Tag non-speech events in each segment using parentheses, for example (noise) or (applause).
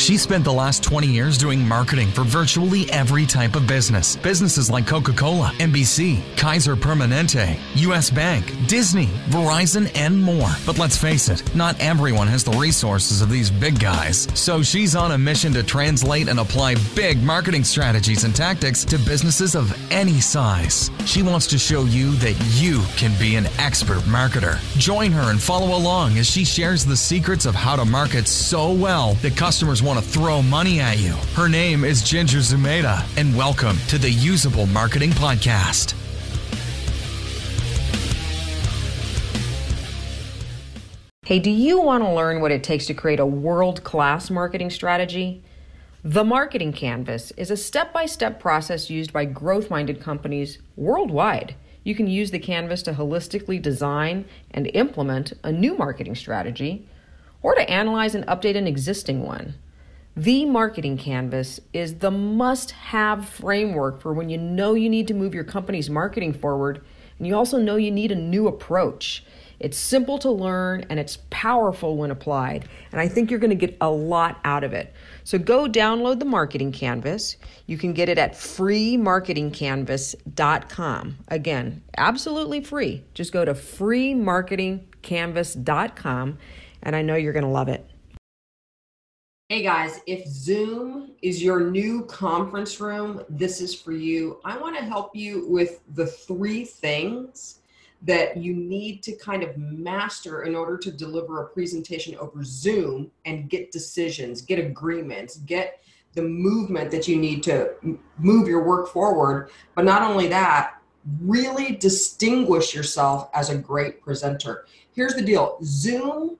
She spent the last 20 years doing marketing for virtually every type of business. Businesses like Coca Cola, NBC, Kaiser Permanente, US Bank, Disney, Verizon, and more. But let's face it, not everyone has the resources of these big guys. So she's on a mission to translate and apply big marketing strategies and tactics to businesses of any size. She wants to show you that you can be an expert marketer. Join her and follow along as she shares the secrets of how to market so well that customers want to throw money at you. Her name is Ginger Zumaeta, and welcome to the Usable Marketing Podcast. Hey, do you want to learn what it takes to create a world class marketing strategy? The Marketing Canvas is a step by step process used by growth minded companies worldwide. You can use the Canvas to holistically design and implement a new marketing strategy or to analyze and update an existing one. The Marketing Canvas is the must have framework for when you know you need to move your company's marketing forward and you also know you need a new approach. It's simple to learn and it's powerful when applied, and I think you're going to get a lot out of it. So go download the Marketing Canvas. You can get it at freemarketingcanvas.com. Again, absolutely free. Just go to freemarketingcanvas.com, and I know you're going to love it. Hey guys, if Zoom is your new conference room, this is for you. I want to help you with the three things that you need to kind of master in order to deliver a presentation over Zoom and get decisions, get agreements, get the movement that you need to move your work forward. But not only that, really distinguish yourself as a great presenter. Here's the deal Zoom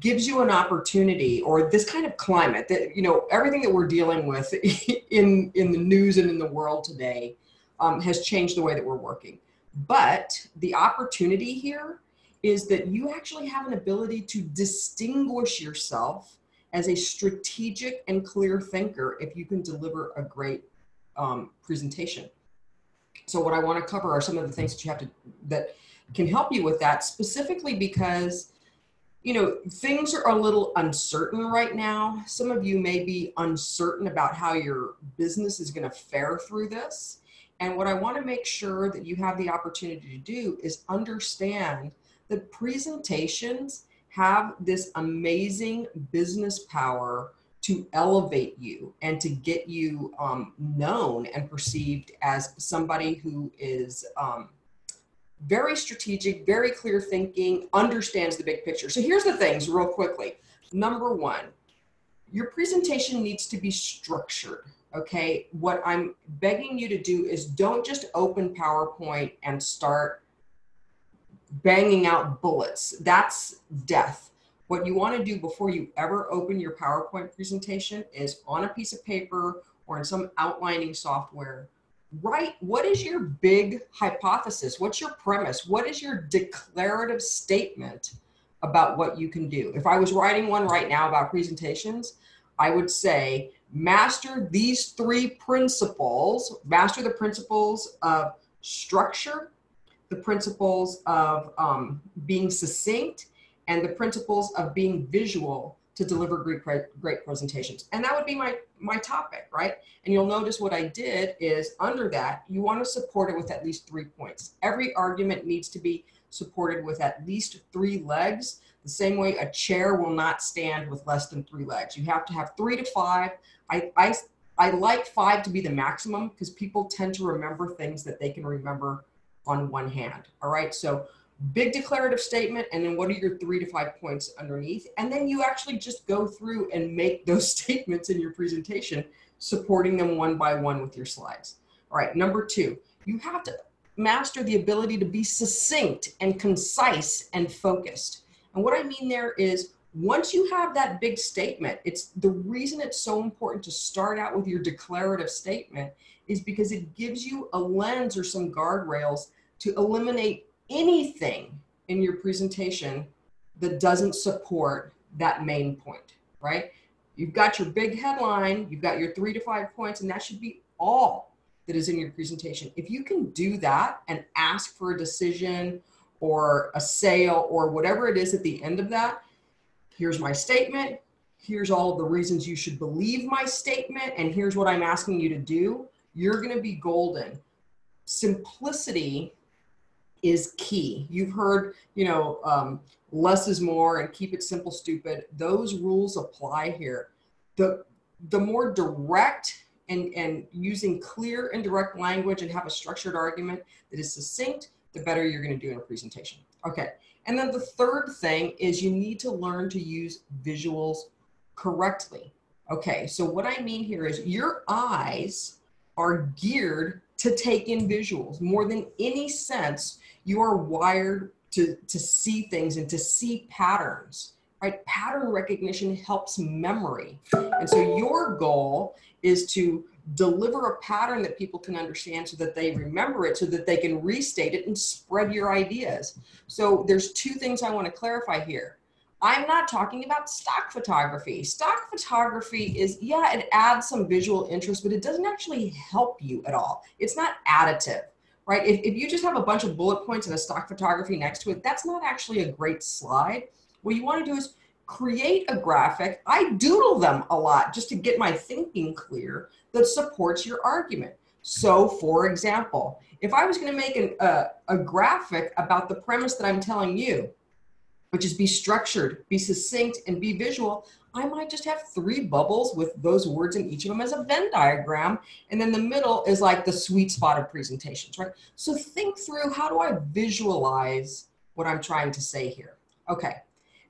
gives you an opportunity or this kind of climate that you know everything that we're dealing with (laughs) in in the news and in the world today um, has changed the way that we're working. But the opportunity here is that you actually have an ability to distinguish yourself as a strategic and clear thinker if you can deliver a great um, presentation. So what i want to cover are some of the things that you have to that can help you with that specifically because you know, things are a little uncertain right now. Some of you may be uncertain about how your business is going to fare through this. And what I want to make sure that you have the opportunity to do is understand that presentations have this amazing business power to elevate you and to get you um, known and perceived as somebody who is um, very strategic, very clear thinking, understands the big picture. So here's the things real quickly. Number one, your presentation needs to be structured. Okay. What I'm begging you to do is don't just open PowerPoint and start banging out bullets. That's death. What you want to do before you ever open your PowerPoint presentation is on a piece of paper or in some outlining software, write what is your big hypothesis? What's your premise? What is your declarative statement about what you can do? If I was writing one right now about presentations, I would say master these three principles, master the principles of structure, the principles of um, being succinct, and the principles of being visual to deliver great, great presentations. And that would be my, my topic, right? And you'll notice what I did is under that, you want to support it with at least three points. Every argument needs to be supported with at least three legs. The same way a chair will not stand with less than three legs. You have to have three to five. I, I, I like five to be the maximum because people tend to remember things that they can remember on one hand. All right. So big declarative statement and then what are your three to five points underneath? And then you actually just go through and make (laughs) those statements in your presentation supporting them one by one with your slides. All right number two you have to master the ability to be succinct and concise and focused. And what i mean there is once you have that big statement it's the reason it's so important to start out with your declarative statement is because it gives you a lens or some guardrails to eliminate anything in your presentation that doesn't support that main point, right? You've got your big headline, you've got your three to five points, and that should be all that is in your presentation. If you can do that and ask for a decision or a sale or whatever it is at the end of that, here's my statement, here's all of the reasons you should believe my statement, and here's what I'm asking you to do, you're going to be golden. Simplicity is key. You've heard, you know, um, less is more and keep it simple, stupid. Those rules apply here. The, the more direct and, and using clear and direct language and have a structured argument that is succinct, the better you're going to do in a presentation. Okay. And then the third thing is you need to learn to use visuals correctly. Okay. So what I mean here is your eyes are geared to take in visuals more than any sense. You are wired to, to see things and to see patterns right? Pattern recognition helps memory. And so your goal is to deliver a pattern that people can understand so that they remember it so that they can restate it and spread your ideas. So there's two things I want to clarify here. I'm not talking about stock photography. Stock photography is, yeah, it adds some visual interest, but it doesn't actually help you at all. It's not additive, right? If, if you just have a bunch of bullet points and a stock photography next to it, that's not actually a great slide. What you want to do is create a graphic. I doodle them a lot just to get my thinking clear that supports your argument. So, for example, if I was going to make an, uh, a graphic about the premise that I'm telling you, which is be structured, be succinct, and be visual, I might just have three bubbles with those words in each of them as a Venn diagram. And then the middle is like the sweet spot of presentations, right? So think through how do I visualize what I'm trying to say here? Okay,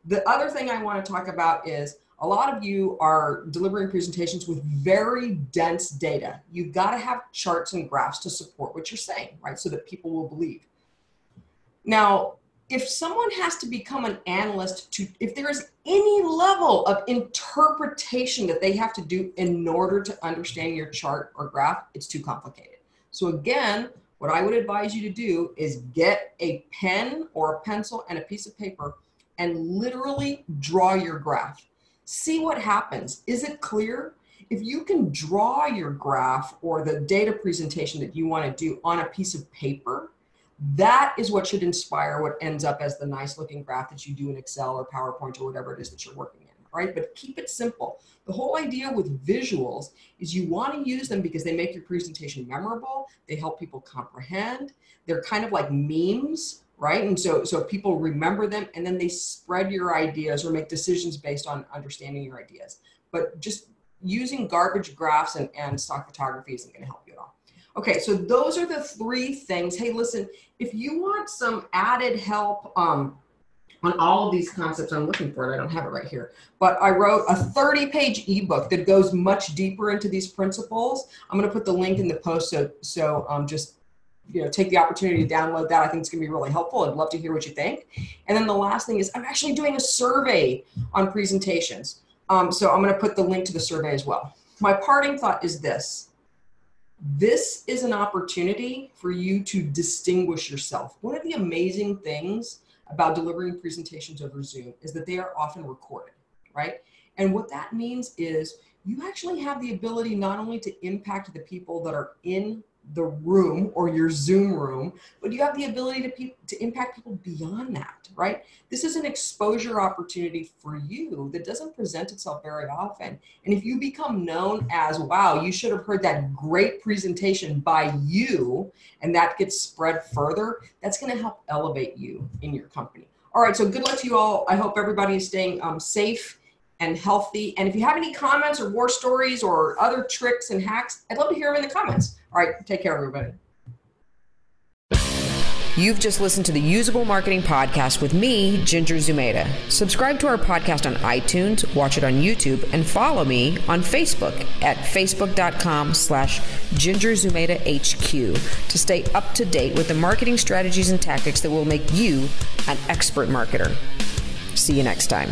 the other thing I want to talk about is a lot of you are delivering presentations with very dense data. You've got to have charts and graphs to support what you're saying, right? So that people will believe. Now, if someone has to become an analyst to, if there is any level of interpretation that they have to do in order to understand your chart or graph, it's too complicated. So again, what I would advise you to do is get a pen or a pencil and a piece of paper and literally draw your graph. See what happens. Is it clear? If you can draw your graph or the data presentation that you want to do on a piece of paper, that is what should inspire what ends up as the nice looking graph that you do in Excel or PowerPoint or whatever it is that you're working in, right? But keep it simple. The whole idea with visuals is you want to use them because they make your presentation memorable, they help people comprehend, they're kind of like memes right? And so, so people remember them and then they spread your ideas or make decisions based on understanding your ideas. But just using garbage graphs and, and stock photography isn't going to help you at all. Okay, so those are the three things. Hey, listen, if you want some added help um, on all of these concepts, I'm looking for it. I don't have it right here, but I wrote a 30 page ebook that goes much deeper into these principles. I'm going to put the link in the post. So, so um, just you know take the opportunity to download that i think it's going to be really helpful i'd love to hear what you think and then the last thing is i'm actually doing a survey on presentations um, so i'm going to put the link to the survey as well my parting thought is this this is an opportunity for you to distinguish yourself. One of the amazing things about delivering presentations over zoom is that they are often recorded right? And what that means is you actually have the ability not only to impact the people that are in the room or your Zoom room, but you have the ability to, pe- to impact people beyond that, right? This is an exposure opportunity for you that doesn't present itself very often. And if you become known as, wow, you should have heard that great presentation by you, and that gets spread further, that's going to help elevate you in your company. All right, so good luck to you all. I hope everybody is staying um, safe and healthy. And if you have any comments or war stories or other tricks and hacks, I'd love to hear them in the comments. All right, take care, everybody. You've just listened to the Usable Marketing Podcast with me, Ginger Zumaeta. Subscribe to our podcast on iTunes, watch it on YouTube, and follow me on Facebook at facebook.com slash Ginger Zumaeta HQ to stay up to date with the marketing strategies and tactics that will make you an expert marketer. See you next time.